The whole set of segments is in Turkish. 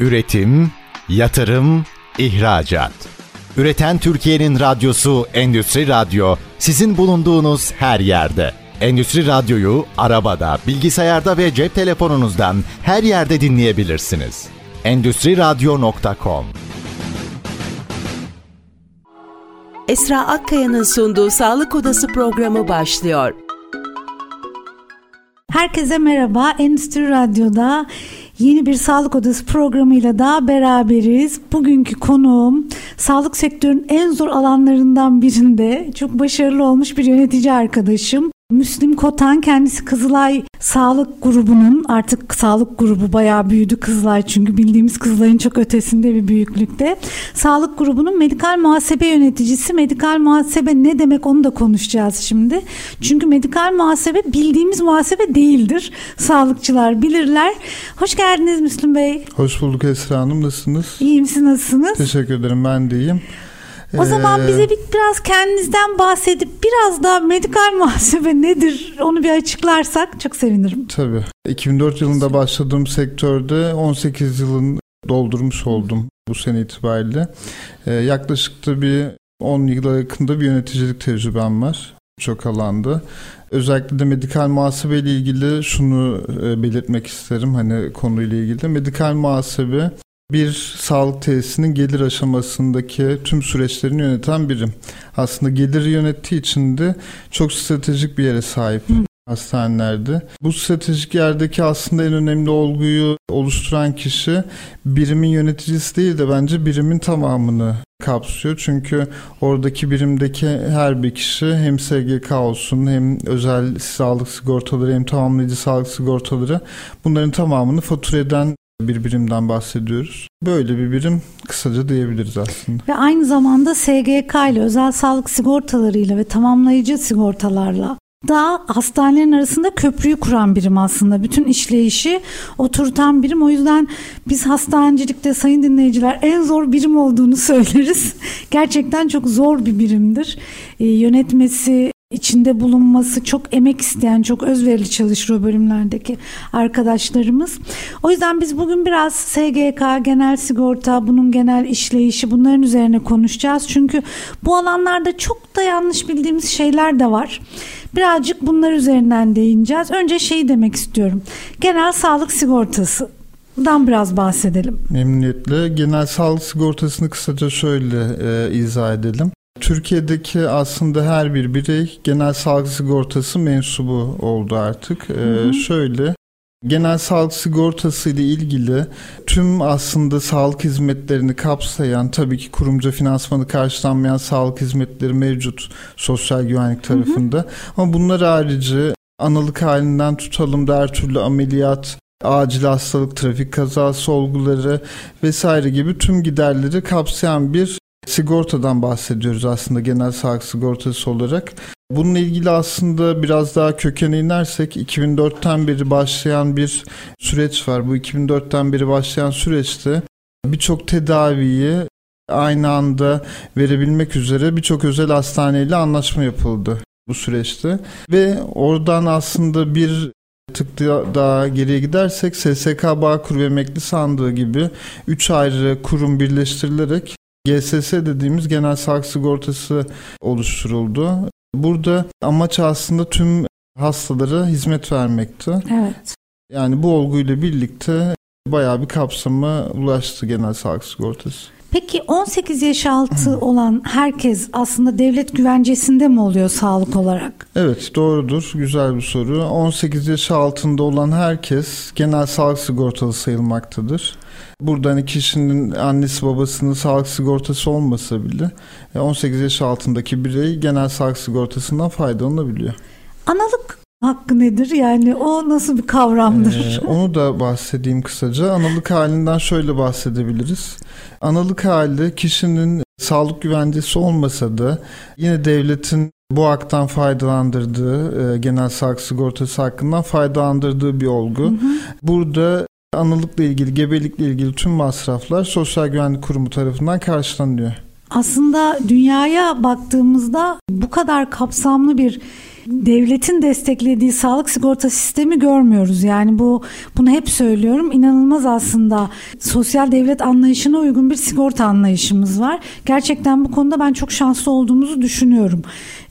Üretim, yatırım, ihracat. Üreten Türkiye'nin radyosu Endüstri Radyo sizin bulunduğunuz her yerde. Endüstri Radyo'yu arabada, bilgisayarda ve cep telefonunuzdan her yerde dinleyebilirsiniz. Endüstri Radyo.com Esra Akkaya'nın sunduğu Sağlık Odası programı başlıyor. Herkese merhaba. Endüstri Radyo'da yeni bir Sağlık Odası programıyla daha beraberiz. Bugünkü konuğum sağlık sektörünün en zor alanlarından birinde çok başarılı olmuş bir yönetici arkadaşım. Müslim Kotan kendisi Kızılay Sağlık Grubu'nun artık sağlık grubu bayağı büyüdü Kızılay çünkü bildiğimiz Kızılay'ın çok ötesinde bir büyüklükte. Sağlık grubunun medikal muhasebe yöneticisi. Medikal muhasebe ne demek onu da konuşacağız şimdi. Çünkü medikal muhasebe bildiğimiz muhasebe değildir. Sağlıkçılar bilirler. Hoş geldiniz Müslüm Bey. Hoş bulduk Esra Hanım. Nasılsınız? İyi misiniz? Nasılsınız? Teşekkür ederim. Ben de iyiyim. O ee, zaman bize bir, biraz kendinizden bahsedip biraz da medikal muhasebe nedir onu bir açıklarsak çok sevinirim. Tabii. 2004 yılında başladığım sektörde 18 yılın doldurmuş oldum bu sene itibariyle. Ee, yaklaşık da bir 10 yıla yakında bir yöneticilik tecrübem var çok alanda. Özellikle de medikal muhasebe ile ilgili şunu e, belirtmek isterim hani konuyla ilgili. Medikal muhasebe bir sağlık tesisinin gelir aşamasındaki tüm süreçlerini yöneten birim. Aslında geliri yönettiği için de çok stratejik bir yere sahip. Hı hastanelerde. Bu stratejik yerdeki aslında en önemli olguyu oluşturan kişi birimin yöneticisi değil de bence birimin tamamını kapsıyor. Çünkü oradaki birimdeki her bir kişi hem SGK olsun hem özel sağlık sigortaları hem tamamlayıcı sağlık sigortaları bunların tamamını fatura eden bir birimden bahsediyoruz. Böyle bir birim kısaca diyebiliriz aslında. Ve aynı zamanda SGK ile özel sağlık sigortalarıyla ve tamamlayıcı sigortalarla da hastanelerin arasında köprüyü kuran birim aslında. Bütün işleyişi oturtan birim. O yüzden biz hastanecilikte sayın dinleyiciler en zor birim olduğunu söyleriz. Gerçekten çok zor bir birimdir. Ee, yönetmesi, içinde bulunması çok emek isteyen, çok özverili çalışır o bölümlerdeki arkadaşlarımız. O yüzden biz bugün biraz SGK, genel sigorta, bunun genel işleyişi bunların üzerine konuşacağız. Çünkü bu alanlarda çok da yanlış bildiğimiz şeyler de var. Birazcık bunlar üzerinden değineceğiz. Önce şeyi demek istiyorum. Genel sağlık sigortası dan biraz bahsedelim. Memnuniyetle. Genel sağlık sigortasını kısaca şöyle e, izah edelim. Türkiye'deki aslında her bir birey genel sağlık sigortası mensubu oldu artık. Ee, şöyle Genel sağlık sigortası ile ilgili tüm aslında sağlık hizmetlerini kapsayan tabii ki kurumca finansmanı karşılanmayan sağlık hizmetleri mevcut sosyal güvenlik tarafında. Hı hı. Ama bunlar harici analık halinden tutalım da her türlü ameliyat, acil hastalık, trafik kazası olguları vesaire gibi tüm giderleri kapsayan bir sigortadan bahsediyoruz aslında genel sağlık sigortası olarak. Bununla ilgili aslında biraz daha kökene inersek 2004'ten beri başlayan bir süreç var. Bu 2004'ten beri başlayan süreçte birçok tedaviyi aynı anda verebilmek üzere birçok özel hastaneyle anlaşma yapıldı bu süreçte. Ve oradan aslında bir tık daha geriye gidersek SSK Bağkur ve Emekli Sandığı gibi 3 ayrı kurum birleştirilerek GSS dediğimiz genel sağlık sigortası oluşturuldu. Burada amaç aslında tüm hastalara hizmet vermekti. Evet. Yani bu olguyla birlikte bayağı bir kapsama ulaştı genel sağlık sigortası. Peki 18 yaş altı olan herkes aslında devlet güvencesinde mi oluyor sağlık olarak? Evet doğrudur. Güzel bir soru. 18 yaş altında olan herkes genel sağlık sigortalı sayılmaktadır. Burada hani kişinin annesi babasının sağlık sigortası olmasa bile 18 e, yaş altındaki birey genel sağlık sigortasından faydalanabiliyor. Analık hakkı nedir? Yani o nasıl bir kavramdır? Ee, onu da bahsedeyim kısaca. Analık halinden şöyle bahsedebiliriz. Analık hali kişinin sağlık güvencesi olmasa da yine devletin bu haktan faydalandırdığı, e, genel sağlık sigortası hakkından faydalandırdığı bir olgu. Hı hı. Burada analıkla ilgili, gebelikle ilgili tüm masraflar Sosyal Güvenlik Kurumu tarafından karşılanıyor. Aslında dünyaya baktığımızda bu kadar kapsamlı bir devletin desteklediği sağlık sigorta sistemi görmüyoruz. Yani bu bunu hep söylüyorum. İnanılmaz aslında sosyal devlet anlayışına uygun bir sigorta anlayışımız var. Gerçekten bu konuda ben çok şanslı olduğumuzu düşünüyorum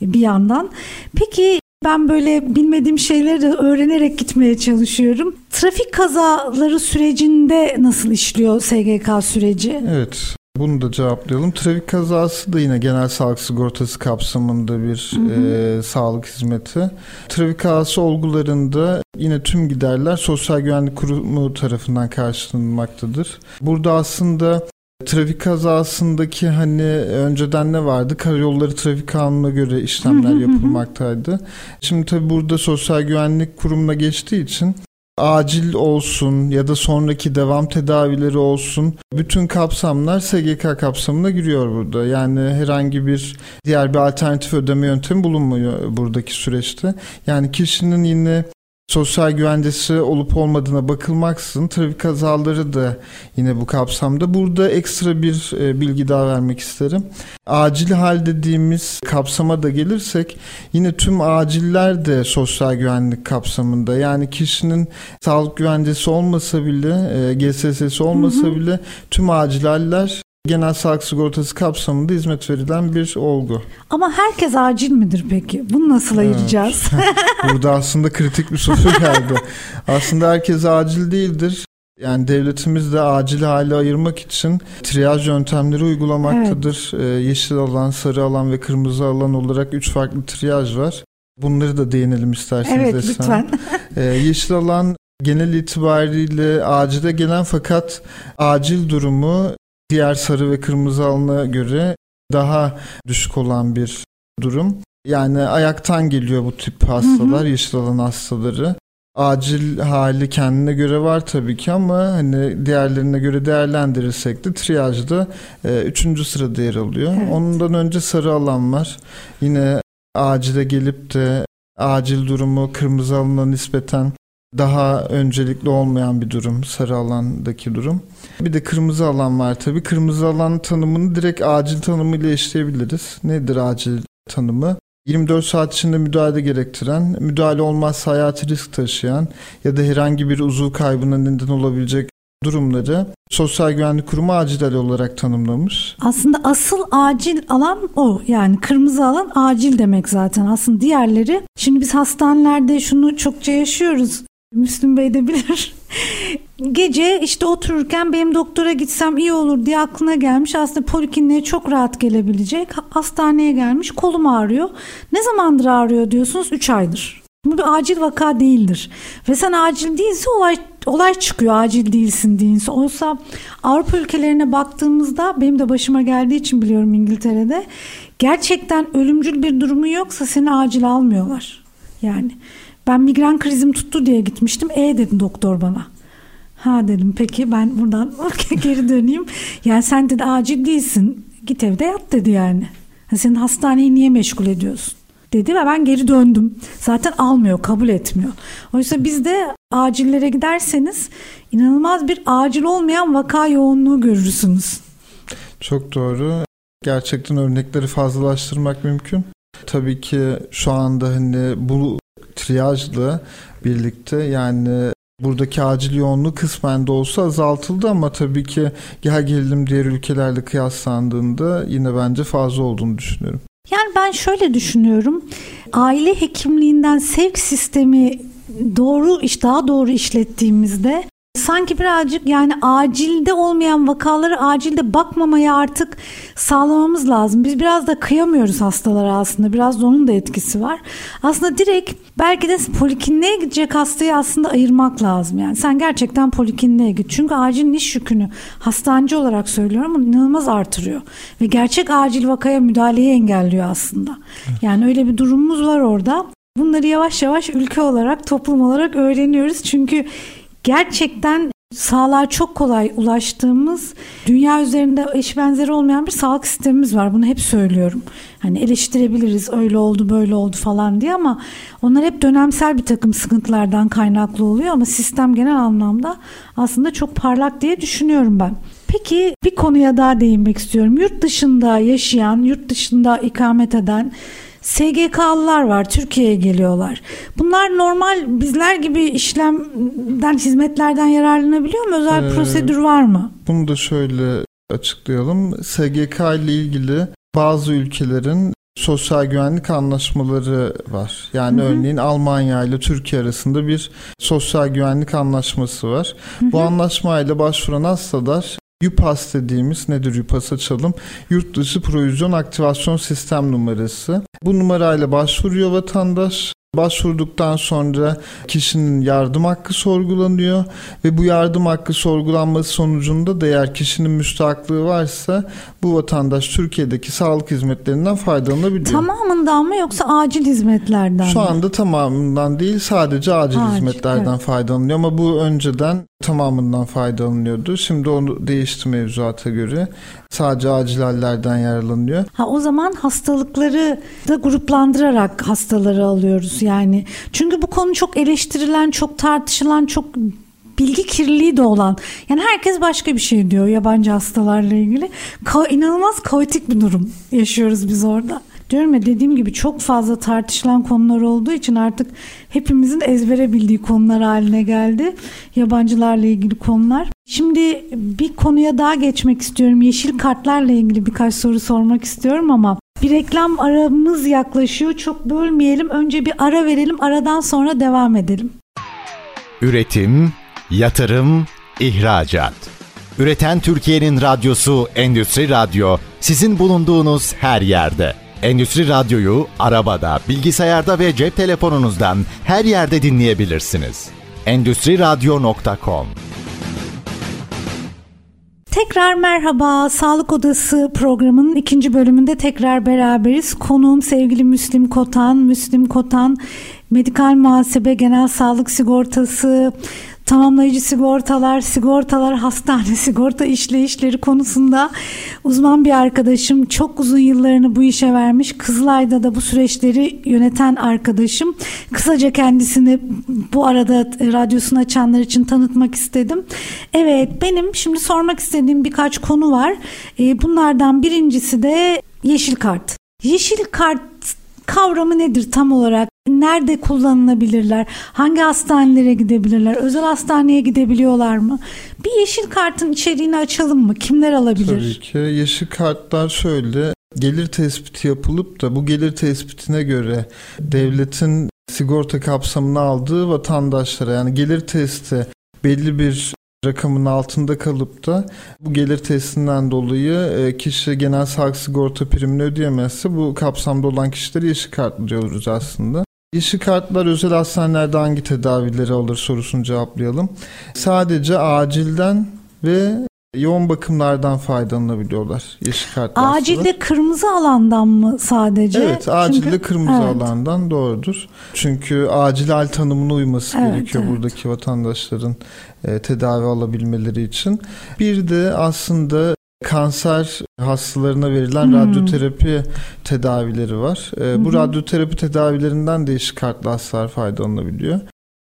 bir yandan. Peki ben böyle bilmediğim şeyleri de öğrenerek gitmeye çalışıyorum. Trafik kazaları sürecinde nasıl işliyor SGK süreci? Evet. Bunu da cevaplayalım. Trafik kazası da yine genel sağlık sigortası kapsamında bir hı hı. E, sağlık hizmeti. Trafik kazası olgularında yine tüm giderler Sosyal Güvenlik Kurumu tarafından karşılanmaktadır. Burada aslında Trafik kazasındaki hani önceden ne vardı? Karayolları trafik kanununa göre işlemler yapılmaktaydı. Şimdi tabii burada Sosyal Güvenlik Kurumu'na geçtiği için acil olsun ya da sonraki devam tedavileri olsun bütün kapsamlar SGK kapsamına giriyor burada. Yani herhangi bir diğer bir alternatif ödeme yöntemi bulunmuyor buradaki süreçte. Yani kişinin yine sosyal güvencesi olup olmadığına bakılmaksızın trafik kazaları da yine bu kapsamda. Burada ekstra bir e, bilgi daha vermek isterim. Acil hal dediğimiz kapsama da gelirsek yine tüm aciller de sosyal güvenlik kapsamında. Yani kişinin sağlık güvencesi olmasa bile, e, GSS'si olmasa hı hı. bile tüm acil haller genel sağlık sigortası kapsamında hizmet verilen bir olgu. Ama herkes acil midir peki? Bunu nasıl ayıracağız? Burada aslında kritik bir soru geldi. aslında herkes acil değildir. Yani devletimiz de acil hale ayırmak için triyaj yöntemleri uygulamaktadır. Evet. Ee, yeşil alan, sarı alan ve kırmızı alan olarak üç farklı triyaj var. Bunları da değinelim isterseniz. Evet Esen. lütfen. Ee, yeşil alan genel itibariyle acile gelen fakat acil durumu diğer sarı ve kırmızı alana göre daha düşük olan bir durum. Yani ayaktan geliyor bu tip hastalar, hı hı. yeşil alan hastaları. Acil hali kendine göre var tabii ki ama hani diğerlerine göre değerlendirirsek de triyajda e, üçüncü sırada yer alıyor. Evet. Ondan önce sarı alan var. Yine acile gelip de acil durumu kırmızı alana nispeten daha öncelikli olmayan bir durum sarı alandaki durum. Bir de kırmızı alan var tabii. Kırmızı alan tanımını direkt acil tanımıyla eşleyebiliriz. Nedir acil tanımı? 24 saat içinde müdahale gerektiren, müdahale olmazsa hayati risk taşıyan ya da herhangi bir uzuv kaybına neden olabilecek durumları Sosyal Güvenlik Kurumu acil olarak tanımlamış. Aslında asıl acil alan o. Yani kırmızı alan acil demek zaten. Aslında diğerleri şimdi biz hastanelerde şunu çokça yaşıyoruz. Müslüm Bey de bilir. Gece işte otururken benim doktora gitsem iyi olur diye aklına gelmiş. Aslında polikliniğe çok rahat gelebilecek. Hastaneye gelmiş kolum ağrıyor. Ne zamandır ağrıyor diyorsunuz? 3 aydır. Bu bir acil vaka değildir. Ve sen acil değilse olay olay çıkıyor acil değilsin deyinse. Oysa Avrupa ülkelerine baktığımızda benim de başıma geldiği için biliyorum İngiltere'de gerçekten ölümcül bir durumu yoksa seni acil almıyorlar. Yani ben migren krizim tuttu diye gitmiştim. E dedi doktor bana. Ha dedim peki ben buradan geri döneyim. Yani sen dedi acil değilsin. Git evde yat dedi yani. Senin hastaneyi niye meşgul ediyorsun? dedi ve ben geri döndüm. Zaten almıyor, kabul etmiyor. Oysa bizde acillere giderseniz inanılmaz bir acil olmayan vaka yoğunluğu görürsünüz. Çok doğru. Gerçekten örnekleri fazlalaştırmak mümkün. Tabii ki şu anda hani bu triyajla birlikte yani buradaki acil yoğunluğu kısmen de olsa azaltıldı ama tabii ki gel gelelim diğer ülkelerle kıyaslandığında yine bence fazla olduğunu düşünüyorum. Yani ben şöyle düşünüyorum. Aile hekimliğinden sevk sistemi doğru iş daha doğru işlettiğimizde sanki birazcık yani acilde olmayan vakaları acilde bakmamaya artık sağlamamız lazım. Biz biraz da kıyamıyoruz hastalara aslında. Biraz da onun da etkisi var. Aslında direkt belki de polikliniğe gidecek hastayı aslında ayırmak lazım. Yani sen gerçekten polikliniğe git. Çünkü acil iş yükünü hastancı olarak söylüyorum ama inanılmaz artırıyor. Ve gerçek acil vakaya müdahaleyi engelliyor aslında. Yani öyle bir durumumuz var orada. Bunları yavaş yavaş ülke olarak, toplum olarak öğreniyoruz. Çünkü gerçekten sağlığa çok kolay ulaştığımız dünya üzerinde eş benzeri olmayan bir sağlık sistemimiz var. Bunu hep söylüyorum. Hani eleştirebiliriz öyle oldu böyle oldu falan diye ama onlar hep dönemsel bir takım sıkıntılardan kaynaklı oluyor ama sistem genel anlamda aslında çok parlak diye düşünüyorum ben. Peki bir konuya daha değinmek istiyorum. Yurt dışında yaşayan, yurt dışında ikamet eden SGK'lılar var Türkiye'ye geliyorlar. Bunlar normal bizler gibi işlemden hizmetlerden yararlanabiliyor mu? Özel ee, prosedür var mı? Bunu da şöyle açıklayalım. SGK ile ilgili bazı ülkelerin sosyal güvenlik anlaşmaları var. Yani hı hı. örneğin Almanya ile Türkiye arasında bir sosyal güvenlik anlaşması var. Hı hı. Bu anlaşmayla başvuran hastalar UPAS dediğimiz nedir UPAS açalım. Yurt dışı provizyon aktivasyon sistem numarası. Bu numarayla başvuruyor vatandaş. Başvurduktan sonra kişinin yardım hakkı sorgulanıyor ve bu yardım hakkı sorgulanması sonucunda da eğer kişinin müstahaklığı varsa bu vatandaş Türkiye'deki sağlık hizmetlerinden faydalanabiliyor. Tamamından mı yoksa acil hizmetlerden Şu mi? anda tamamından değil sadece acil, acil hizmetlerden evet. faydalanıyor ama bu önceden tamamından faydalanıyordu. Şimdi onu değişti mevzuata göre. Sadece acil hallerden yararlanıyor. Ha o zaman hastalıkları da gruplandırarak hastaları alıyoruz yani. Çünkü bu konu çok eleştirilen, çok tartışılan, çok bilgi kirliliği de olan. Yani herkes başka bir şey diyor yabancı hastalarla ilgili. Ka- inanılmaz kaotik bir durum yaşıyoruz biz orada. Diyorum ya dediğim gibi çok fazla tartışılan konular olduğu için artık hepimizin ezbere bildiği konular haline geldi. Yabancılarla ilgili konular. Şimdi bir konuya daha geçmek istiyorum. Yeşil kartlarla ilgili birkaç soru sormak istiyorum ama bir reklam aramız yaklaşıyor. Çok bölmeyelim. Önce bir ara verelim. Aradan sonra devam edelim. Üretim, yatırım, ihracat. Üreten Türkiye'nin radyosu Endüstri Radyo sizin bulunduğunuz her yerde. Endüstri Radyo'yu arabada, bilgisayarda ve cep telefonunuzdan her yerde dinleyebilirsiniz. Endüstri Radyo.com Tekrar merhaba. Sağlık Odası programının ikinci bölümünde tekrar beraberiz. Konuğum sevgili Müslim Kotan. Müslim Kotan Medikal Muhasebe Genel Sağlık Sigortası tamamlayıcı sigortalar, sigortalar, hastane sigorta işleyişleri konusunda uzman bir arkadaşım. Çok uzun yıllarını bu işe vermiş. Kızılay'da da bu süreçleri yöneten arkadaşım. Kısaca kendisini bu arada radyosunu açanlar için tanıtmak istedim. Evet benim şimdi sormak istediğim birkaç konu var. Ee, bunlardan birincisi de yeşil kart. Yeşil kart kavramı nedir tam olarak? Nerede kullanılabilirler? Hangi hastanelere gidebilirler? Özel hastaneye gidebiliyorlar mı? Bir yeşil kartın içeriğini açalım mı? Kimler alabilir? Tabii ki. Yeşil kartlar şöyle gelir tespiti yapılıp da bu gelir tespitine göre devletin sigorta kapsamına aldığı vatandaşlara yani gelir testi belli bir rakamın altında kalıp da bu gelir testinden dolayı e, kişi genel sağlık sigorta primini ödeyemezse bu kapsamda olan kişileri yeşil kartlı diyoruz aslında. Yeşil kartlar özel hastanelerde hangi tedavileri alır sorusunu cevaplayalım. Sadece acilden ve yoğun bakımlardan faydalanabiliyorlar yeşil kartlar. Acilde kırmızı alandan mı sadece? Evet acilde Çünkü, kırmızı evet. alandan doğrudur. Çünkü acil hal tanımına uyması evet, gerekiyor evet. buradaki vatandaşların tedavi alabilmeleri için. Bir de aslında kanser hastalarına verilen hmm. radyoterapi tedavileri var. E, bu hmm. radyoterapi tedavilerinden değişik kartlı hastalar faydalanabiliyor.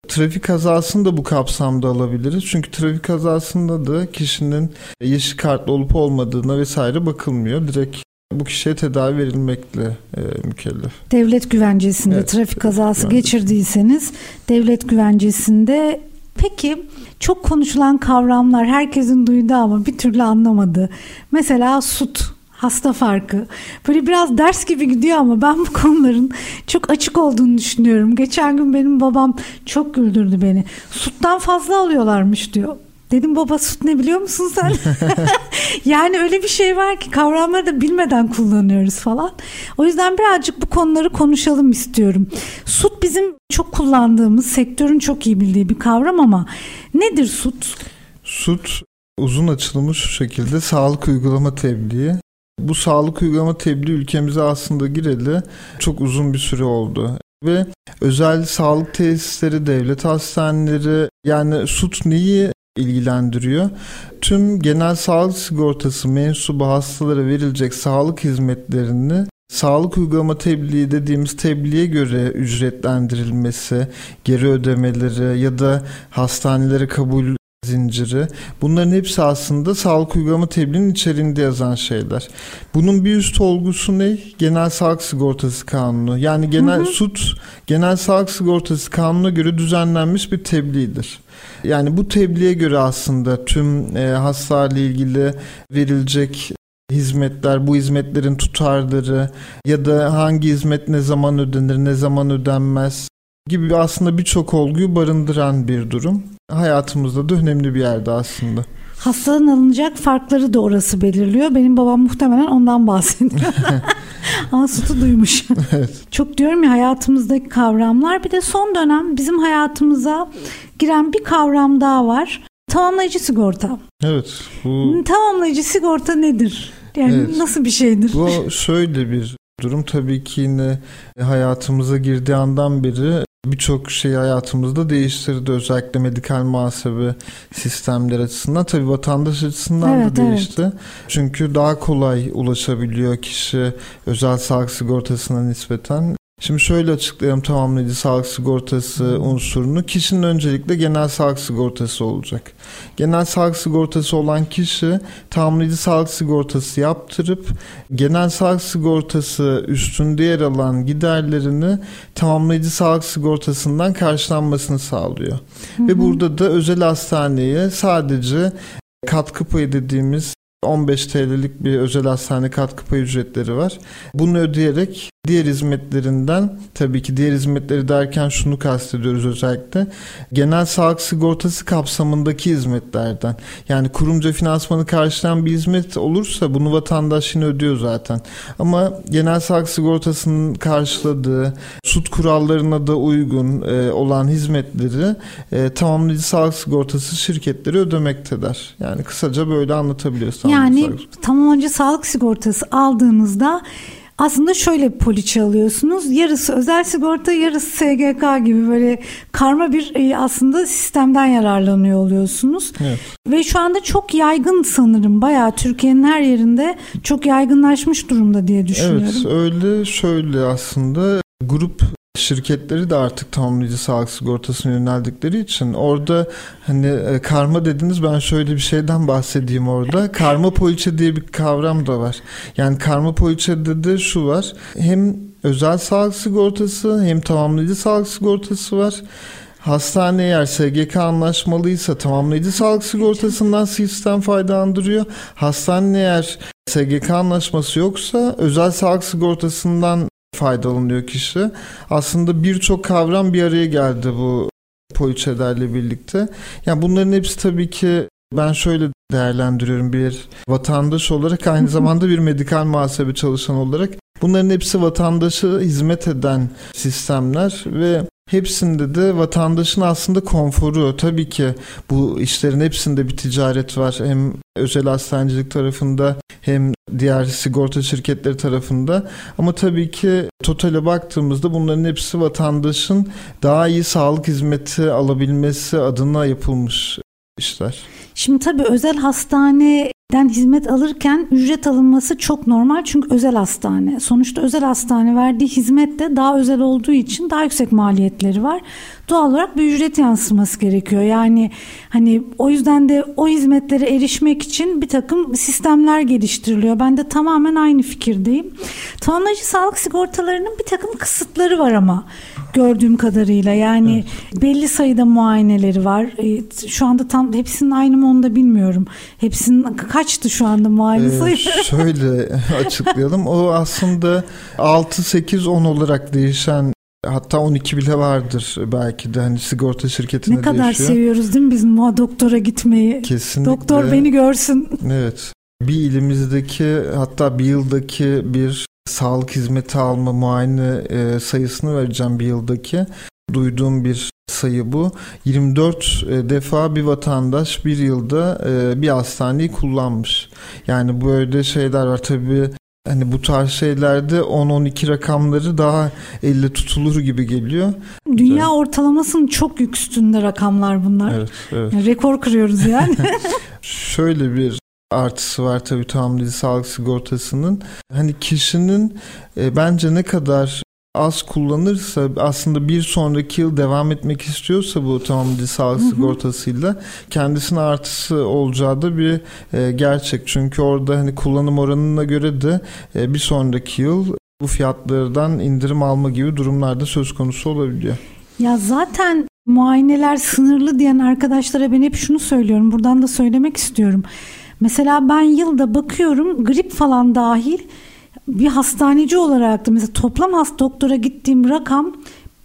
Trafik kazasını da bu kapsamda alabiliriz. Çünkü trafik kazasında da kişinin yeşil kartlı olup olmadığına vesaire bakılmıyor. Direkt bu kişiye tedavi verilmekle e, mükellef. Devlet güvencesinde evet, trafik kazası güvencesi. geçirdiyseniz devlet güvencesinde Peki çok konuşulan kavramlar herkesin duyduğu ama bir türlü anlamadı. Mesela sut hasta farkı. Böyle biraz ders gibi gidiyor ama ben bu konuların çok açık olduğunu düşünüyorum. Geçen gün benim babam çok güldürdü beni. Suttan fazla alıyorlarmış diyor. Dedim baba süt ne biliyor musun sen? yani öyle bir şey var ki kavramları da bilmeden kullanıyoruz falan. O yüzden birazcık bu konuları konuşalım istiyorum. Süt bizim çok kullandığımız, sektörün çok iyi bildiği bir kavram ama nedir süt? Süt uzun açılımı şu şekilde sağlık uygulama tebliği. Bu sağlık uygulama tebliği ülkemize aslında gireli çok uzun bir süre oldu ve özel sağlık tesisleri, devlet hastaneleri yani SUT neyi ilgilendiriyor. Tüm genel sağlık sigortası mensubu hastalara verilecek sağlık hizmetlerini sağlık uygulama tebliği dediğimiz tebliğe göre ücretlendirilmesi, geri ödemeleri ya da hastanelere kabul zinciri. Bunların hepsi aslında sağlık uygulama tebliğinin içeriğinde yazan şeyler. Bunun bir üst olgusu ne? Genel sağlık sigortası kanunu. Yani genel hı hı. SUT genel sağlık sigortası kanununa göre düzenlenmiş bir tebliğdir. Yani bu tebliğe göre aslında tüm e, hastalarla ilgili verilecek hizmetler, bu hizmetlerin tutarları ya da hangi hizmet ne zaman ödenir, ne zaman ödenmez gibi aslında birçok olguyu barındıran bir durum. Hayatımızda da önemli bir yerde aslında. Hastadan alınacak farkları da orası belirliyor. Benim babam muhtemelen ondan bahsediyor. Ama sütü duymuş. evet. Çok diyorum ya hayatımızdaki kavramlar. Bir de son dönem bizim hayatımıza giren bir kavram daha var. Tamamlayıcı sigorta. Evet. Bu... Tamamlayıcı sigorta nedir? Yani evet. nasıl bir şeydir? Bu şöyle bir durum tabii ki yine hayatımıza girdiği andan beri birçok şey hayatımızda değiştirdi. Özellikle medikal muhasebe sistemler açısından. Tabii vatandaş açısından evet, da değişti. Evet. Çünkü daha kolay ulaşabiliyor kişi özel sağlık sigortasına nispeten. Şimdi şöyle açıklayalım tamamlayıcı sağlık sigortası unsurunu. Kişinin öncelikle genel sağlık sigortası olacak. Genel sağlık sigortası olan kişi tamamlayıcı sağlık sigortası yaptırıp genel sağlık sigortası üstünde yer alan giderlerini tamamlayıcı sağlık sigortasından karşılanmasını sağlıyor. Hı hı. Ve burada da özel hastaneye sadece katkı payı dediğimiz 15 TL'lik bir özel hastane katkı pay ücretleri var. Bunu ödeyerek diğer hizmetlerinden tabii ki diğer hizmetleri derken şunu kastediyoruz özellikle genel sağlık sigortası kapsamındaki hizmetlerden yani kurumca finansmanı karşılayan bir hizmet olursa bunu vatandaş yine ödüyor zaten ama genel sağlık sigortasının karşıladığı sut kurallarına da uygun e, olan hizmetleri e, tamamlayıcı sağlık sigortası şirketleri ödemektedir. Yani kısaca böyle anlatabiliyoruz. Yani tamamlayıcı sağlık sigortası aldığınızda aslında şöyle bir poliçe alıyorsunuz. Yarısı özel sigorta, yarısı SGK gibi böyle karma bir e, aslında sistemden yararlanıyor oluyorsunuz. Evet. Ve şu anda çok yaygın sanırım. Bayağı Türkiye'nin her yerinde çok yaygınlaşmış durumda diye düşünüyorum. Evet öyle şöyle aslında grup şirketleri de artık tamamlayıcı sağlık sigortasına yöneldikleri için orada hani e, karma dediniz ben şöyle bir şeyden bahsedeyim orada. Karma poliçe diye bir kavram da var. Yani karma poliçede de şu var. Hem özel sağlık sigortası hem tamamlayıcı sağlık sigortası var. Hastane eğer SGK anlaşmalıysa tamamlayıcı sağlık sigortasından sistem faydalandırıyor. Hastane eğer SGK anlaşması yoksa özel sağlık sigortasından faydalanıyor kişi. Aslında birçok kavram bir araya geldi bu poliçelerle birlikte. Yani bunların hepsi tabii ki ben şöyle değerlendiriyorum bir vatandaş olarak aynı zamanda bir medikal muhasebe çalışan olarak bunların hepsi vatandaşı hizmet eden sistemler ve Hepsinde de vatandaşın aslında konforu. Tabii ki bu işlerin hepsinde bir ticaret var. Hem özel hastanecilik tarafında hem diğer sigorta şirketleri tarafında. Ama tabii ki totale baktığımızda bunların hepsi vatandaşın daha iyi sağlık hizmeti alabilmesi adına yapılmış işler. Şimdi tabii özel hastaneden hizmet alırken ücret alınması çok normal çünkü özel hastane. Sonuçta özel hastane verdiği hizmet de daha özel olduğu için daha yüksek maliyetleri var. Doğal olarak bir ücret yansıması gerekiyor. Yani hani o yüzden de o hizmetlere erişmek için bir takım sistemler geliştiriliyor. Ben de tamamen aynı fikirdeyim. Tamamlayıcı sağlık sigortalarının bir takım kısıtları var ama gördüğüm kadarıyla. Yani evet. belli sayıda muayeneleri var. E, şu anda tam hepsinin aynı mı onu da bilmiyorum. Hepsinin kaçtı şu anda muayene ee, sayıları? Şöyle açıklayalım. O aslında 6, 8, 10 olarak değişen Hatta 12 bile vardır belki de hani sigorta şirketinde Ne kadar değişiyor. seviyoruz değil mi biz doktora gitmeyi? Kesinlikle. Doktor beni görsün. Evet. Bir ilimizdeki hatta bir yıldaki bir sağlık hizmeti alma muayene e, sayısını vereceğim bir yıldaki. Duyduğum bir sayı bu. 24 e, defa bir vatandaş bir yılda e, bir hastaneyi kullanmış. Yani böyle şeyler var tabii hani bu tarz şeylerde 10-12 rakamları daha elle tutulur gibi geliyor. Dünya evet. ortalamasının çok üstünde rakamlar bunlar. Evet, evet. Yani rekor kırıyoruz yani. Şöyle bir artısı var tabii tamamlayıcı sağlık sigortasının. Hani kişinin e, bence ne kadar az kullanırsa aslında bir sonraki yıl devam etmek istiyorsa bu tamamlayıcı sağlık sigortasıyla kendisine artısı olacağı da bir e, gerçek. Çünkü orada hani kullanım oranına göre de e, bir sonraki yıl bu fiyatlardan indirim alma gibi durumlarda söz konusu olabiliyor. Ya zaten muayeneler sınırlı diyen arkadaşlara ben hep şunu söylüyorum. Buradan da söylemek istiyorum. Mesela ben yılda bakıyorum grip falan dahil bir hastaneci olarak da mesela toplam hast doktora gittiğim rakam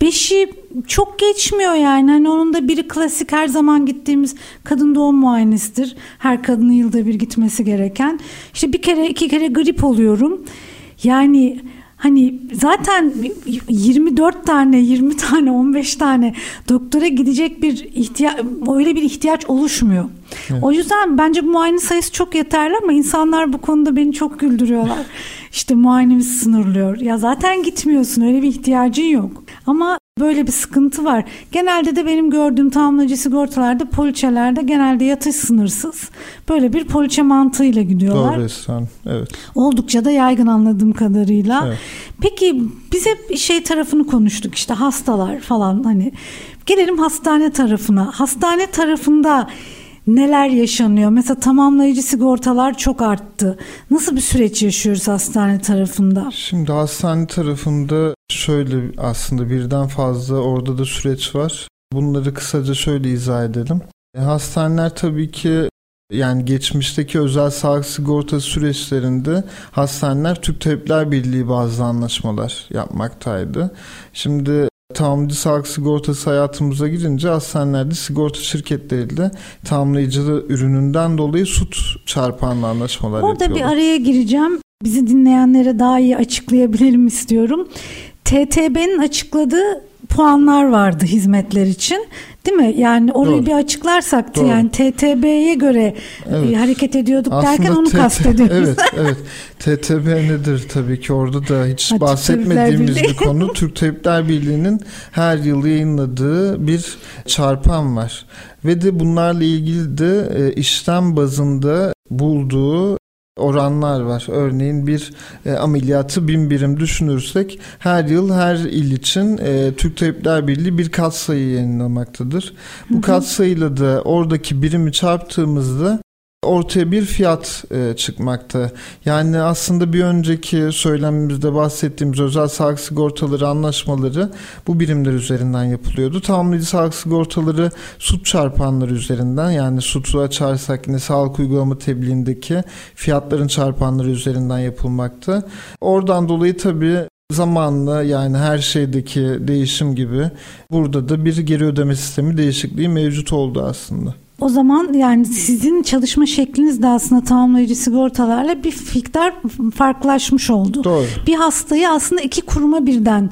beşi çok geçmiyor yani. Hani onun da biri klasik her zaman gittiğimiz kadın doğum muayenesidir. Her kadının yılda bir gitmesi gereken. İşte bir kere iki kere grip oluyorum. Yani Hani zaten 24 tane, 20 tane, 15 tane doktora gidecek bir ihtiyaç öyle bir ihtiyaç oluşmuyor. Evet. O yüzden bence bu muayene sayısı çok yeterli ama insanlar bu konuda beni çok güldürüyorlar. İşte muayenemiz sınırlıyor. Ya zaten gitmiyorsun öyle bir ihtiyacın yok. Ama Böyle bir sıkıntı var. Genelde de benim gördüğüm tamamlayıcı sigortalarda poliçelerde genelde yatış sınırsız. Böyle bir poliçe mantığıyla gidiyorlar. Doğru Esra Evet. Oldukça da yaygın anladığım kadarıyla. Evet. Peki biz hep şey tarafını konuştuk işte hastalar falan hani. Gelelim hastane tarafına. Hastane tarafında neler yaşanıyor? Mesela tamamlayıcı sigortalar çok arttı. Nasıl bir süreç yaşıyoruz hastane tarafında? Şimdi hastane tarafında şöyle aslında birden fazla orada da süreç var. Bunları kısaca şöyle izah edelim. E, hastaneler tabii ki yani geçmişteki özel sağlık sigortası süreçlerinde hastaneler Türk Tabipler Birliği bazı anlaşmalar yapmaktaydı. Şimdi Tamamlayıcı sağlık sigortası hayatımıza girince hastanelerde sigorta şirketleriyle tamamlayıcı ürününden dolayı sut çarpanla anlaşmalar Orada yapıyorlar. bir araya gireceğim. Bizi dinleyenlere daha iyi açıklayabilelim istiyorum. TTB'nin açıkladığı puanlar vardı hizmetler için. Değil mi? Yani orayı Doğru. bir açıklarsak Doğru. yani TTB'ye göre evet. e, hareket ediyorduk Aslında derken onu kastediyoruz. Evet, evet. TTB nedir tabii ki orada da hiç Açık bahsetmediğimiz bir konu. Türk Tabipler Birliği'nin her yıl yayınladığı bir çarpan var. Ve de bunlarla ilgili de e, işlem bazında bulduğu oranlar var. Örneğin bir e, ameliyatı bin birim düşünürsek her yıl her il için e, Türk Tabipler Birliği bir katsayı yayınlamaktadır. Bu katsayıyla da oradaki birimi çarptığımızda ortaya bir fiyat e, çıkmakta. Yani aslında bir önceki söylemimizde bahsettiğimiz özel sağlık sigortaları anlaşmaları bu birimler üzerinden yapılıyordu. Tamamlayıcı sağlık sigortaları sut çarpanları üzerinden yani sutu açarsak yine sağlık uygulama tebliğindeki fiyatların çarpanları üzerinden yapılmakta. Oradan dolayı tabii zamanla yani her şeydeki değişim gibi burada da bir geri ödeme sistemi değişikliği mevcut oldu aslında. O zaman yani sizin çalışma şekliniz de aslında tamamlayıcı sigortalarla bir fiktar farklılaşmış oldu. Doğru. Bir hastayı aslında iki kuruma birden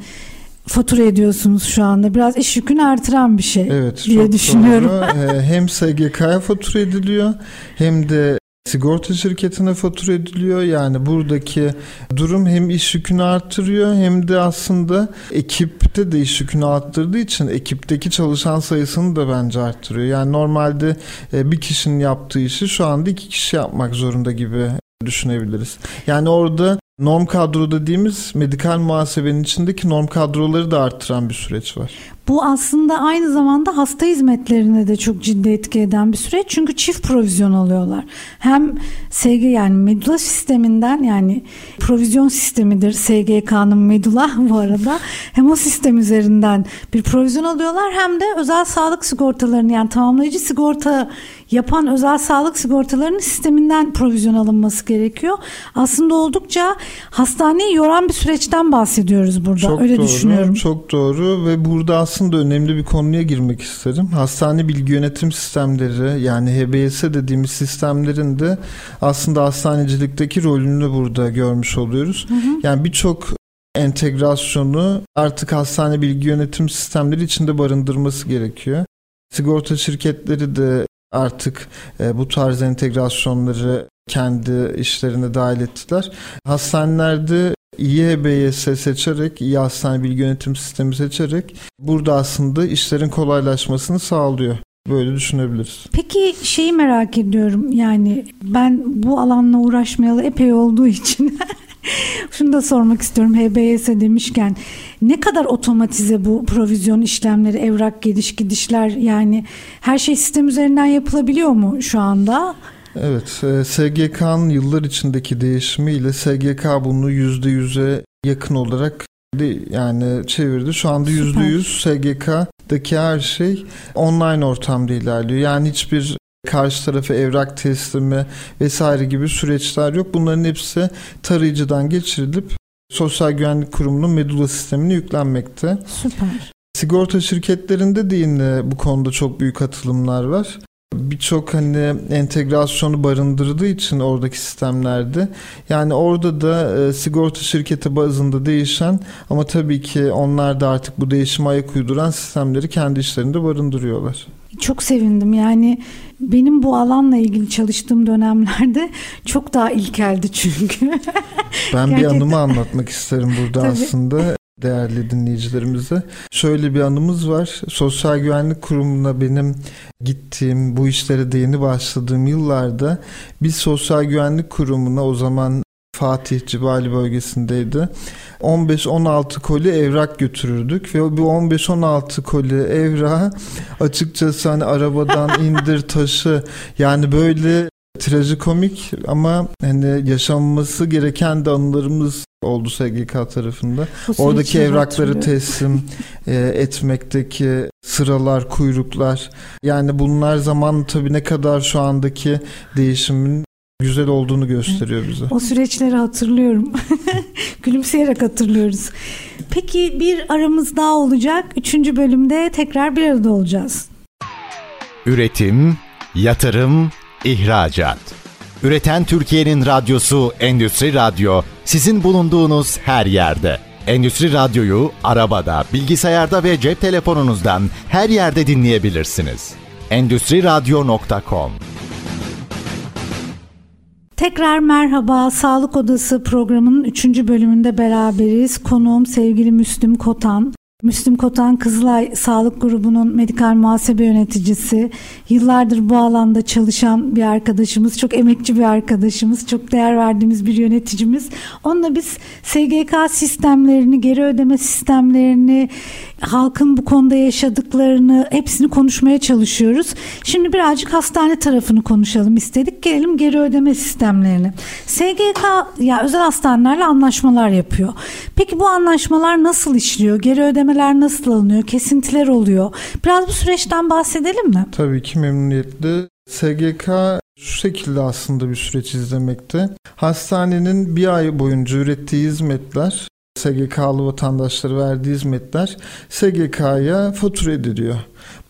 fatura ediyorsunuz şu anda. Biraz iş yükünü artıran bir şey evet, diye düşünüyorum. Doğru. Ee, hem SGK'ya fatura ediliyor hem de sigorta şirketine fatura ediliyor. Yani buradaki durum hem iş yükünü arttırıyor hem de aslında ekipte de iş yükünü arttırdığı için ekipteki çalışan sayısını da bence arttırıyor. Yani normalde e, bir kişinin yaptığı işi şu anda iki kişi yapmak zorunda gibi düşünebiliriz. Yani orada norm kadro dediğimiz medikal muhasebenin içindeki norm kadroları da arttıran bir süreç var. Bu aslında aynı zamanda hasta hizmetlerine de çok ciddi etki eden bir süreç. Çünkü çift provizyon alıyorlar. Hem SG yani medula sisteminden yani provizyon sistemidir SGK'nın medula bu arada. Hem o sistem üzerinden bir provizyon alıyorlar hem de özel sağlık sigortalarını yani tamamlayıcı sigorta yapan özel sağlık sigortalarının sisteminden provizyon alınması gerekiyor. Aslında oldukça hastaneyi yoran bir süreçten bahsediyoruz burada. Çok Öyle doğru, düşünüyorum. Çok doğru ve burada aslında önemli bir konuya girmek isterim. Hastane bilgi yönetim sistemleri yani HBS dediğimiz sistemlerin de aslında hastanecilikteki rolünü burada görmüş oluyoruz. Hı hı. Yani birçok entegrasyonu artık hastane bilgi yönetim sistemleri içinde barındırması gerekiyor. Sigorta şirketleri de artık e, bu tarz entegrasyonları kendi işlerine dahil ettiler. Hastanelerde iyi seçerek, iyi hastane bilgi yönetim sistemi seçerek burada aslında işlerin kolaylaşmasını sağlıyor. Böyle düşünebiliriz. Peki şeyi merak ediyorum yani ben bu alanla uğraşmayalı epey olduğu için Şunu da sormak istiyorum HBS demişken ne kadar otomatize bu provizyon işlemleri, evrak geliş gidişler yani her şey sistem üzerinden yapılabiliyor mu şu anda? Evet, e, SGK'nın yıllar içindeki değişimiyle SGK bunu %100'e yakın olarak yani çevirdi. Şu anda yüzde yüz SGK'daki her şey online ortamda ilerliyor. Yani hiçbir karşı tarafa evrak teslimi vesaire gibi süreçler yok. Bunların hepsi tarayıcıdan geçirilip Sosyal Güvenlik Kurumu'nun Medula sistemine yüklenmekte. Süper. Sigorta şirketlerinde de yine bu konuda çok büyük atılımlar var birçok hani entegrasyonu barındırdığı için oradaki sistemlerde yani orada da e, sigorta şirketi bazında değişen ama tabii ki onlar da artık bu değişime ayak uyduran sistemleri kendi işlerinde barındırıyorlar. Çok sevindim yani benim bu alanla ilgili çalıştığım dönemlerde çok daha ilkeldi çünkü. ben Gerçekten. bir anımı anlatmak isterim burada Tabii. aslında değerli dinleyicilerimize. Şöyle bir anımız var. Sosyal Güvenlik Kurumu'na benim gittiğim, bu işlere de yeni başladığım yıllarda biz Sosyal Güvenlik Kurumu'na o zaman Fatih Cibali bölgesindeydi. 15-16 koli evrak götürürdük ve bu 15-16 koli evrağı açıkçası hani arabadan indir taşı yani böyle trajikomik ama hani yaşanması gereken de anılarımız oldu SGK tarafında. Oradaki evrakları teslim e, etmekteki sıralar, kuyruklar yani bunlar zaman tabii ne kadar şu andaki değişimin güzel olduğunu gösteriyor bize. O süreçleri hatırlıyorum. Gülümseyerek hatırlıyoruz. Peki bir aramız daha olacak. Üçüncü bölümde tekrar bir arada olacağız. Üretim, yatırım, ihracat. Üreten Türkiye'nin radyosu Endüstri Radyo sizin bulunduğunuz her yerde. Endüstri Radyo'yu arabada, bilgisayarda ve cep telefonunuzdan her yerde dinleyebilirsiniz. Endüstri Radyo.com Tekrar merhaba. Sağlık Odası programının 3. bölümünde beraberiz. Konuğum sevgili Müslüm Kotan. Müslüm Kotan Kızılay Sağlık Grubu'nun medikal muhasebe yöneticisi. Yıllardır bu alanda çalışan bir arkadaşımız, çok emekçi bir arkadaşımız, çok değer verdiğimiz bir yöneticimiz. Onunla biz SGK sistemlerini, geri ödeme sistemlerini, halkın bu konuda yaşadıklarını hepsini konuşmaya çalışıyoruz. Şimdi birazcık hastane tarafını konuşalım istedik. Gelelim geri ödeme sistemlerini. SGK ya özel hastanelerle anlaşmalar yapıyor. Peki bu anlaşmalar nasıl işliyor? Geri ödemeler nasıl alınıyor? Kesintiler oluyor. Biraz bu süreçten bahsedelim mi? Tabii ki memnuniyetle. SGK şu şekilde aslında bir süreç izlemekte. Hastanenin bir ay boyunca ürettiği hizmetler SGK'lı vatandaşlara verdiği hizmetler SGK'ya fatura ediliyor.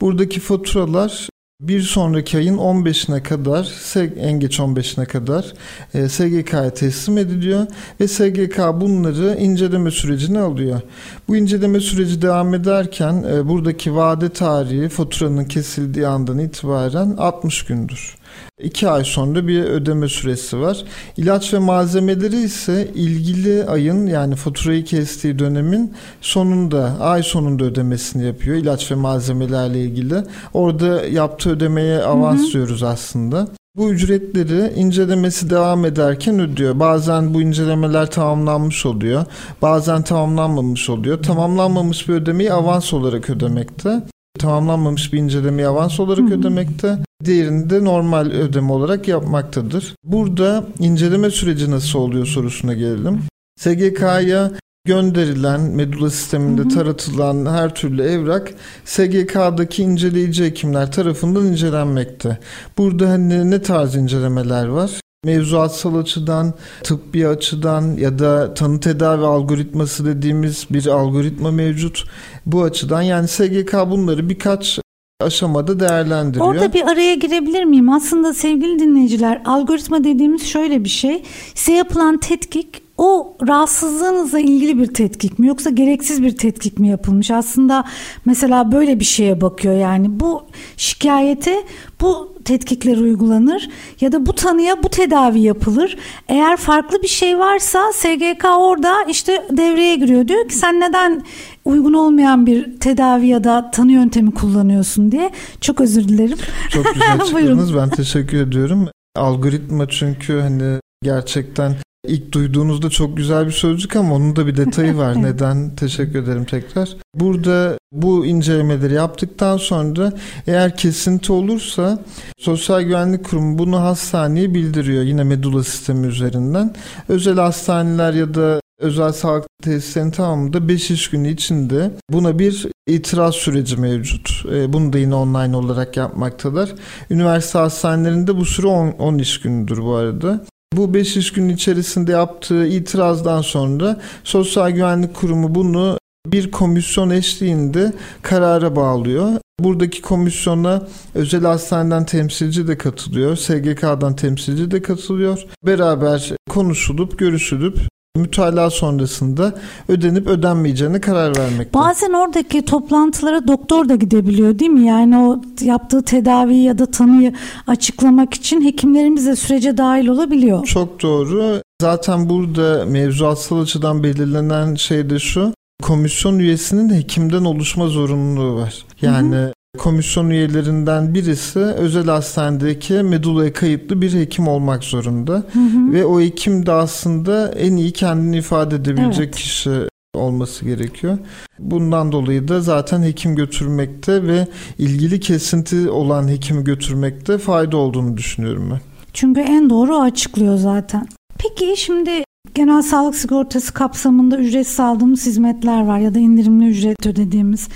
Buradaki faturalar bir sonraki ayın 15'ine kadar en geç 15'ine kadar e, SGK'ya teslim ediliyor ve SGK bunları inceleme sürecine alıyor. Bu inceleme süreci devam ederken e, buradaki vade tarihi faturanın kesildiği andan itibaren 60 gündür. 2 ay sonra bir ödeme süresi var. İlaç ve malzemeleri ise ilgili ayın yani faturayı kestiği dönemin sonunda ay sonunda ödemesini yapıyor ilaç ve malzemelerle ilgili. Orada yaptığı ödemeye avans diyoruz aslında. Bu ücretleri incelemesi devam ederken ödüyor. Bazen bu incelemeler tamamlanmış oluyor. Bazen tamamlanmamış oluyor. Tamamlanmamış bir ödemeyi avans olarak ödemekte tamamlanmamış bir incelemeyi avans olarak Hı-hı. ödemekte. Diğerini de normal ödeme olarak yapmaktadır. Burada inceleme süreci nasıl oluyor sorusuna gelelim. SGK'ya gönderilen medula sisteminde hı hı. taratılan her türlü evrak SGK'daki inceleyici hekimler tarafından incelenmekte. Burada hani ne tarz incelemeler var? Mevzuatsal açıdan, tıbbi açıdan ya da tanı tedavi algoritması dediğimiz bir algoritma mevcut. Bu açıdan yani SGK bunları birkaç aşamada değerlendiriyor. Orada bir araya girebilir miyim? Aslında sevgili dinleyiciler algoritma dediğimiz şöyle bir şey. Size yapılan tetkik o rahatsızlığınızla ilgili bir tetkik mi yoksa gereksiz bir tetkik mi yapılmış? Aslında mesela böyle bir şeye bakıyor yani bu şikayete bu tetkikler uygulanır ya da bu tanıya bu tedavi yapılır. Eğer farklı bir şey varsa SGK orada işte devreye giriyor. Diyor ki sen neden uygun olmayan bir tedavi ya da tanı yöntemi kullanıyorsun diye. Çok özür dilerim. Çok güzel çıktınız. ben teşekkür ediyorum. Algoritma çünkü hani gerçekten İlk duyduğunuzda çok güzel bir sözcük ama onun da bir detayı var. Neden? Teşekkür ederim tekrar. Burada bu incelemeleri yaptıktan sonra eğer kesinti olursa Sosyal Güvenlik Kurumu bunu hastaneye bildiriyor yine medula sistemi üzerinden. Özel hastaneler ya da özel sağlık tesislerinin tamamında 5 iş günü içinde buna bir itiraz süreci mevcut. E, bunu da yine online olarak yapmaktalar. Üniversite hastanelerinde bu süre 10, 10 iş günüdür bu arada. Bu 5 iş günü içerisinde yaptığı itirazdan sonra Sosyal Güvenlik Kurumu bunu bir komisyon eşliğinde karara bağlıyor. Buradaki komisyona özel hastaneden temsilci de katılıyor, SGK'dan temsilci de katılıyor. Beraber konuşulup, görüşülüp mütalaa sonrasında ödenip ödenmeyeceğine karar vermekte. Bazen oradaki toplantılara doktor da gidebiliyor değil mi? Yani o yaptığı tedavi ya da tanıyı açıklamak için hekimlerimiz de sürece dahil olabiliyor. Çok doğru. Zaten burada mevzuatsal açıdan belirlenen şey de şu. Komisyon üyesinin hekimden oluşma zorunluluğu var. Yani hı hı. Komisyon üyelerinden birisi özel hastanedeki medulaya kayıtlı bir hekim olmak zorunda. Hı hı. Ve o hekim de aslında en iyi kendini ifade edebilecek evet. kişi olması gerekiyor. Bundan dolayı da zaten hekim götürmekte ve ilgili kesinti olan hekimi götürmekte fayda olduğunu düşünüyorum ben. Çünkü en doğru açıklıyor zaten. Peki şimdi genel sağlık sigortası kapsamında ücretsiz aldığımız hizmetler var ya da indirimli ücret ödediğimiz.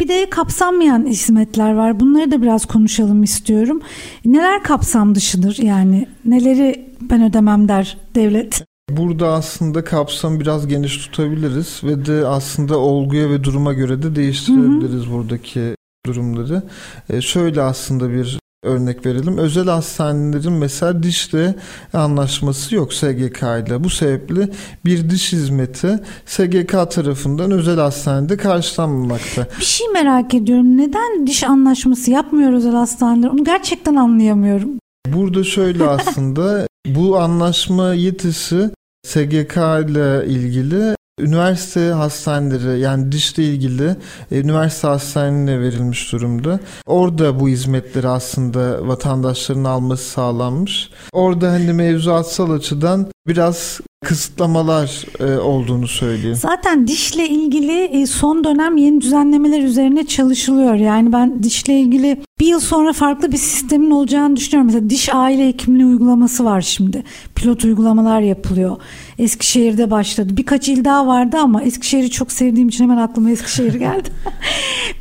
Bir de kapsanmayan hizmetler var. Bunları da biraz konuşalım istiyorum. Neler kapsam dışıdır yani? Neleri ben ödemem der devlet? Burada aslında kapsam biraz geniş tutabiliriz ve de aslında olguya ve duruma göre de değiştirebiliriz hı hı. buradaki durumları. E şöyle aslında bir örnek verelim. Özel hastanelerin mesela dişle anlaşması yok SGK ile. Bu sebeple bir diş hizmeti SGK tarafından özel hastanede karşılanmamakta. Bir şey merak ediyorum. Neden diş anlaşması yapmıyor özel hastaneler? Onu gerçekten anlayamıyorum. Burada şöyle aslında bu anlaşma yetisi SGK ile ilgili Üniversite hastaneleri yani dişle ilgili e, üniversite hastanelerine verilmiş durumda. Orada bu hizmetleri aslında vatandaşların alması sağlanmış. Orada hani mevzuatsal açıdan biraz kısıtlamalar e, olduğunu söyleyeyim. Zaten dişle ilgili e, son dönem yeni düzenlemeler üzerine çalışılıyor. Yani ben dişle ilgili bir yıl sonra farklı bir sistemin olacağını düşünüyorum. Mesela diş aile hekimliği uygulaması var şimdi. Pilot uygulamalar yapılıyor. Eskişehir'de başladı. Birkaç il daha vardı ama Eskişehir'i çok sevdiğim için hemen aklıma Eskişehir geldi.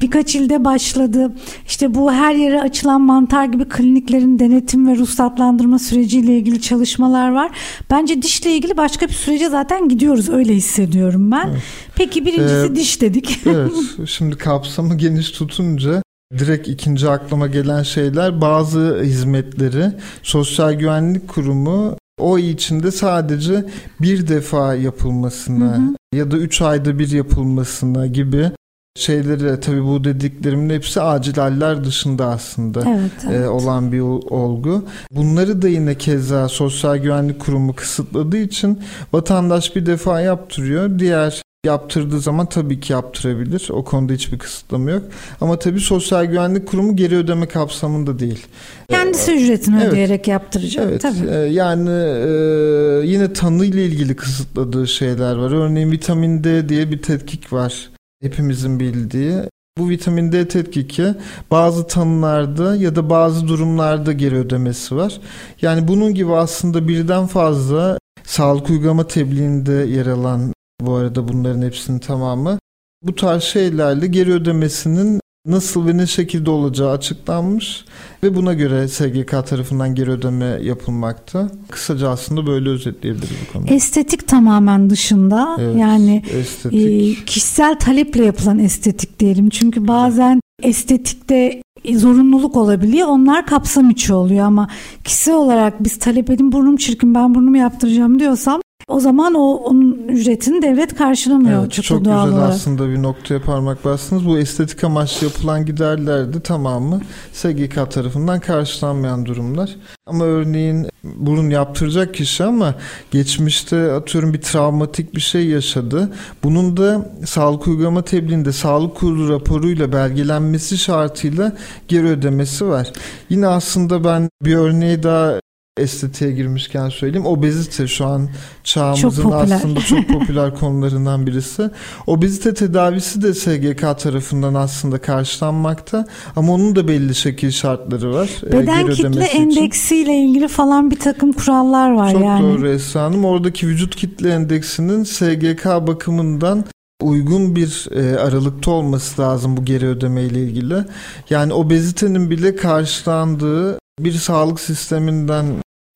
Birkaç ilde başladı. İşte bu her yere açılan mantar gibi kliniklerin denetim ve ruhsatlandırma süreciyle ilgili çalışmalar var. Bence dişle ilgili başka bir sürece zaten gidiyoruz öyle hissediyorum ben. Evet. Peki birincisi ee, diş dedik. evet. Şimdi kapsamı geniş tutunca direkt ikinci aklıma gelen şeyler bazı hizmetleri Sosyal Güvenlik Kurumu o içinde sadece bir defa yapılmasına hı hı. ya da üç ayda bir yapılmasına gibi şeyleri tabi bu dediklerimin hepsi acil haller dışında aslında evet, evet. E, olan bir olgu. Bunları da yine keza Sosyal Güvenlik Kurumu kısıtladığı için vatandaş bir defa yaptırıyor. Diğer yaptırdığı zaman tabii ki yaptırabilir. O konuda hiçbir kısıtlama yok. Ama tabii Sosyal Güvenlik Kurumu geri ödeme kapsamında değil. Kendisi ee, ücretini evet. ödeyerek yaptıracak evet. tabii. Ee, yani e, yine tanı ile ilgili kısıtladığı şeyler var. Örneğin vitamin D diye bir tetkik var. Hepimizin bildiği. Bu vitamin D tetkiki bazı tanılarda ya da bazı durumlarda geri ödemesi var. Yani bunun gibi aslında birden fazla sağlık uygulama tebliğinde yer alan bu arada bunların hepsinin tamamı. Bu tarz şeylerle geri ödemesinin nasıl ve ne şekilde olacağı açıklanmış ve buna göre SGK tarafından geri ödeme yapılmakta. Kısaca aslında böyle özetleyebiliriz bu konuyu. Estetik tamamen dışında evet, yani e, kişisel taleple yapılan estetik diyelim. Çünkü bazen estetikte zorunluluk olabiliyor. Onlar kapsam içi oluyor ama kişisel olarak biz talep edin burnum çirkin ben burnumu yaptıracağım diyorsam o zaman o onun ücretini devlet karşılamıyor. Evet, çok, çok güzel aslında bir noktaya parmak bastınız. Bu estetik amaçlı yapılan giderler de tamamı SGK tarafından karşılanmayan durumlar. Ama örneğin burun yaptıracak kişi ama geçmişte atıyorum bir travmatik bir şey yaşadı. Bunun da sağlık uygulama tebliğinde sağlık kurulu raporuyla belgelenmesi şartıyla geri ödemesi var. Yine aslında ben bir örneği daha estetiğe girmişken söyleyeyim. Obezite şu an çağımızın çok aslında çok popüler konularından birisi. Obezite tedavisi de SGK tarafından aslında karşılanmakta ama onun da belli şekil şartları var. E, Beden kitle endeksiyle ilgili falan bir takım kurallar var çok yani. Çok doğru Esra Hanım. Oradaki vücut kitle endeksinin SGK bakımından uygun bir e, aralıkta olması lazım bu geri ödeme ile ilgili. Yani obezitenin bile karşılandığı bir sağlık sisteminden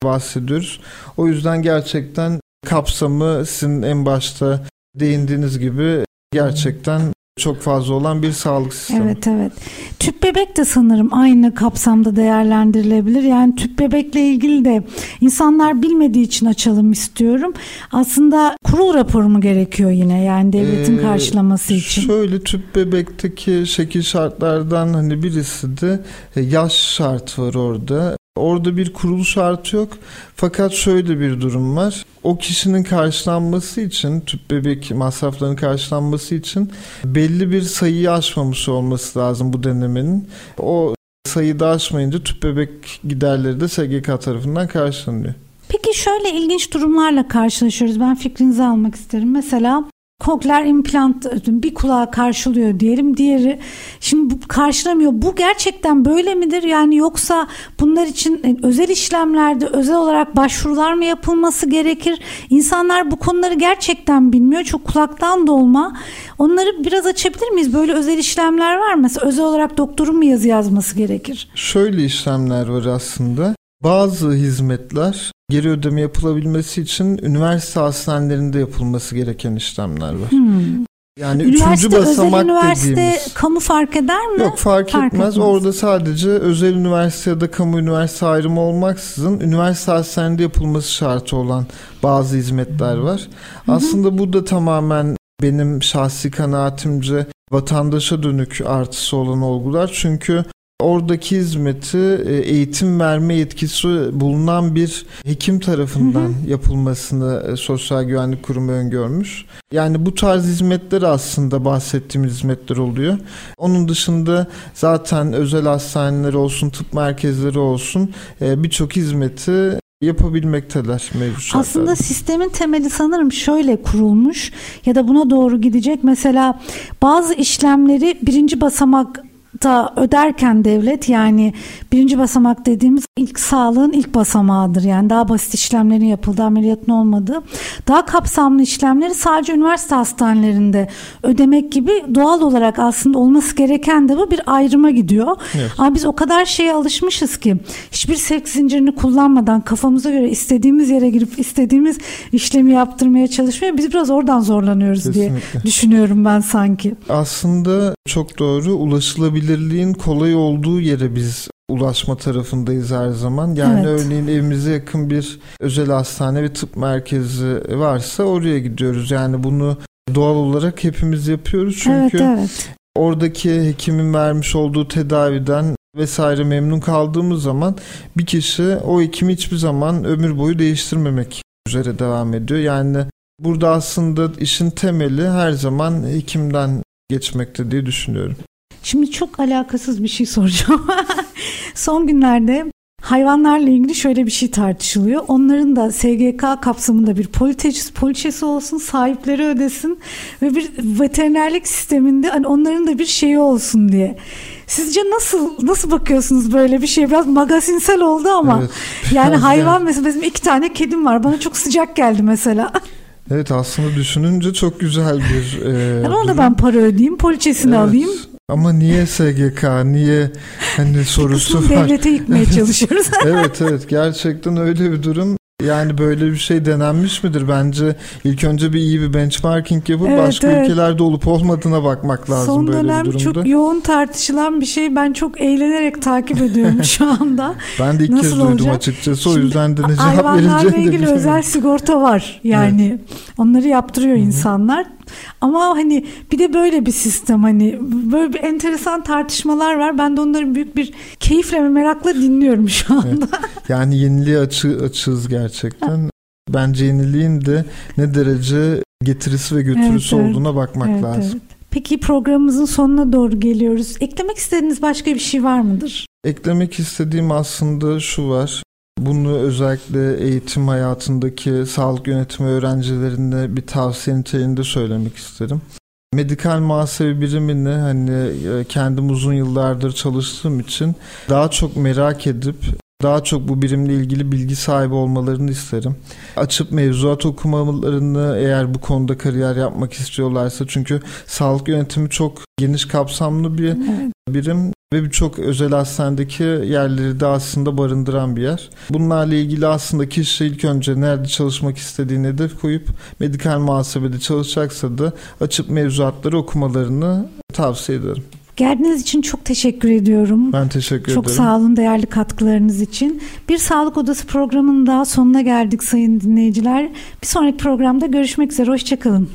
bahsediyoruz. O yüzden gerçekten kapsamı sizin en başta değindiğiniz gibi gerçekten çok fazla olan bir sağlık sistemi. Evet evet. Tüp bebek de sanırım aynı kapsamda değerlendirilebilir. Yani tüp bebekle ilgili de insanlar bilmediği için açalım istiyorum. Aslında kurul raporu mu gerekiyor yine yani devletin ee, karşılaması için? Şöyle tüp bebekteki şekil şartlardan hani birisi de e, yaş şart var orada. Orada bir kurulu şartı yok. Fakat şöyle bir durum var. O kişinin karşılanması için, tüp bebek masraflarının karşılanması için belli bir sayıyı aşmamış olması lazım bu denemenin. O sayıyı da aşmayınca tüp bebek giderleri de SGK tarafından karşılanıyor. Peki şöyle ilginç durumlarla karşılaşıyoruz. Ben fikrinizi almak isterim. Mesela kokler implant bir kulağa karşılıyor diyelim diğeri şimdi bu karşılamıyor. Bu gerçekten böyle midir? Yani yoksa bunlar için e, özel işlemlerde özel olarak başvurular mı yapılması gerekir? İnsanlar bu konuları gerçekten bilmiyor. Çok kulaktan dolma. Onları biraz açabilir miyiz? Böyle özel işlemler var mı? Mesela özel olarak doktorun mu yazı yazması gerekir? Şöyle işlemler var aslında bazı hizmetler geri ödeme yapılabilmesi için üniversite hastanelerinde yapılması gereken işlemler var. Hmm. Yani üniversite, üçüncü basamak özel üniversite, dediğimiz. kamu fark eder mi? Yok fark, fark etmez. etmez. Orada sadece özel üniversite ya da kamu üniversite ayrımı olmaksızın üniversite hastanede yapılması şartı olan bazı hizmetler var. Hı-hı. Aslında bu da tamamen benim şahsi kanaatimce vatandaşa dönük artısı olan olgular. Çünkü Oradaki hizmeti e, eğitim verme yetkisi bulunan bir hekim tarafından hı hı. yapılmasını e, Sosyal Güvenlik Kurumu öngörmüş. Yani bu tarz hizmetler aslında bahsettiğimiz hizmetler oluyor. Onun dışında zaten özel hastaneler olsun, tıp merkezleri olsun e, birçok hizmeti yapabilmekteler mevcut şartlarda. Aslında sistemin temeli sanırım şöyle kurulmuş ya da buna doğru gidecek. Mesela bazı işlemleri birinci basamak da öderken devlet yani birinci basamak dediğimiz ilk sağlığın ilk basamağıdır. Yani daha basit işlemlerin yapıldığı, ameliyatın olmadığı. Daha kapsamlı işlemleri sadece üniversite hastanelerinde ödemek gibi doğal olarak aslında olması gereken de bu bir ayrıma gidiyor. Evet. Ama biz o kadar şeye alışmışız ki hiçbir sevk zincirini kullanmadan kafamıza göre istediğimiz yere girip istediğimiz işlemi yaptırmaya çalışmaya biz biraz oradan zorlanıyoruz Kesinlikle. diye düşünüyorum ben sanki. Aslında çok doğru ulaşılabilirliğin kolay olduğu yere biz ulaşma tarafındayız her zaman. Yani evet. örneğin evimize yakın bir özel hastane ve tıp merkezi varsa oraya gidiyoruz. Yani bunu doğal olarak hepimiz yapıyoruz. Çünkü evet, evet. oradaki hekimin vermiş olduğu tedaviden vesaire memnun kaldığımız zaman bir kişi o hekimi hiçbir zaman ömür boyu değiştirmemek üzere devam ediyor. Yani burada aslında işin temeli her zaman hekimden geçmekte diye düşünüyorum. Şimdi çok alakasız bir şey soracağım. Son günlerde hayvanlarla ilgili şöyle bir şey tartışılıyor. Onların da SGK kapsamında bir poliçesi, poliçesi olsun, sahipleri ödesin ve bir veterinerlik sisteminde hani onların da bir şeyi olsun diye. Sizce nasıl nasıl bakıyorsunuz böyle bir şey? Biraz magazinsel oldu ama evet, yani hayvan mesela benim iki tane kedim var. Bana çok sıcak geldi mesela. Evet aslında düşününce çok güzel bir e, yani ona ben para ödeyeyim, poliçesini evet. alayım. Ama niye SGK? Niye hani sorusu var. devlete yıkmaya çalışıyoruz. evet evet gerçekten öyle bir durum. Yani böyle bir şey denenmiş midir? Bence ilk önce bir iyi bir benchmarking yapıp evet, başka evet. ülkelerde olup olmadığına bakmak lazım Son böyle dönem bir durumda. çok yoğun tartışılan bir şey. Ben çok eğlenerek takip ediyorum şu anda. ben de ilk Nasıl kez olacak? duydum açıkçası. O yüzden de ne cevap vereceğini Hayvanlarla ilgili özel sigorta var. Yani evet. onları yaptırıyor Hı-hı. insanlar. Ama hani bir de böyle bir sistem hani böyle bir enteresan tartışmalar var. Ben de onları büyük bir keyifle ve merakla dinliyorum şu anda. Evet. Yani yeniliğe açı, açığız gerçekten. Bence yeniliğin de ne derece getirisi ve götürüsü evet, olduğuna bakmak evet, lazım. Evet. Peki programımızın sonuna doğru geliyoruz. Eklemek istediğiniz başka bir şey var mıdır? Eklemek istediğim aslında şu var. Bunu özellikle eğitim hayatındaki sağlık yönetimi öğrencilerine bir tavsiye niteliğinde söylemek isterim. Medikal muhasebe birimini hani e, kendim uzun yıllardır çalıştığım için daha çok merak edip daha çok bu birimle ilgili bilgi sahibi olmalarını isterim. Açıp mevzuat okumalarını eğer bu konuda kariyer yapmak istiyorlarsa çünkü sağlık yönetimi çok geniş kapsamlı bir birim ve birçok özel hastanedeki yerleri de aslında barındıran bir yer. Bunlarla ilgili aslında kişi ilk önce nerede çalışmak istediğini hedef koyup medikal muhasebede çalışacaksa da açıp mevzuatları okumalarını tavsiye ederim. Geldiğiniz için çok teşekkür ediyorum. Ben teşekkür çok ederim. Çok sağ olun değerli katkılarınız için. Bir Sağlık Odası programının daha sonuna geldik sayın dinleyiciler. Bir sonraki programda görüşmek üzere. Hoşçakalın.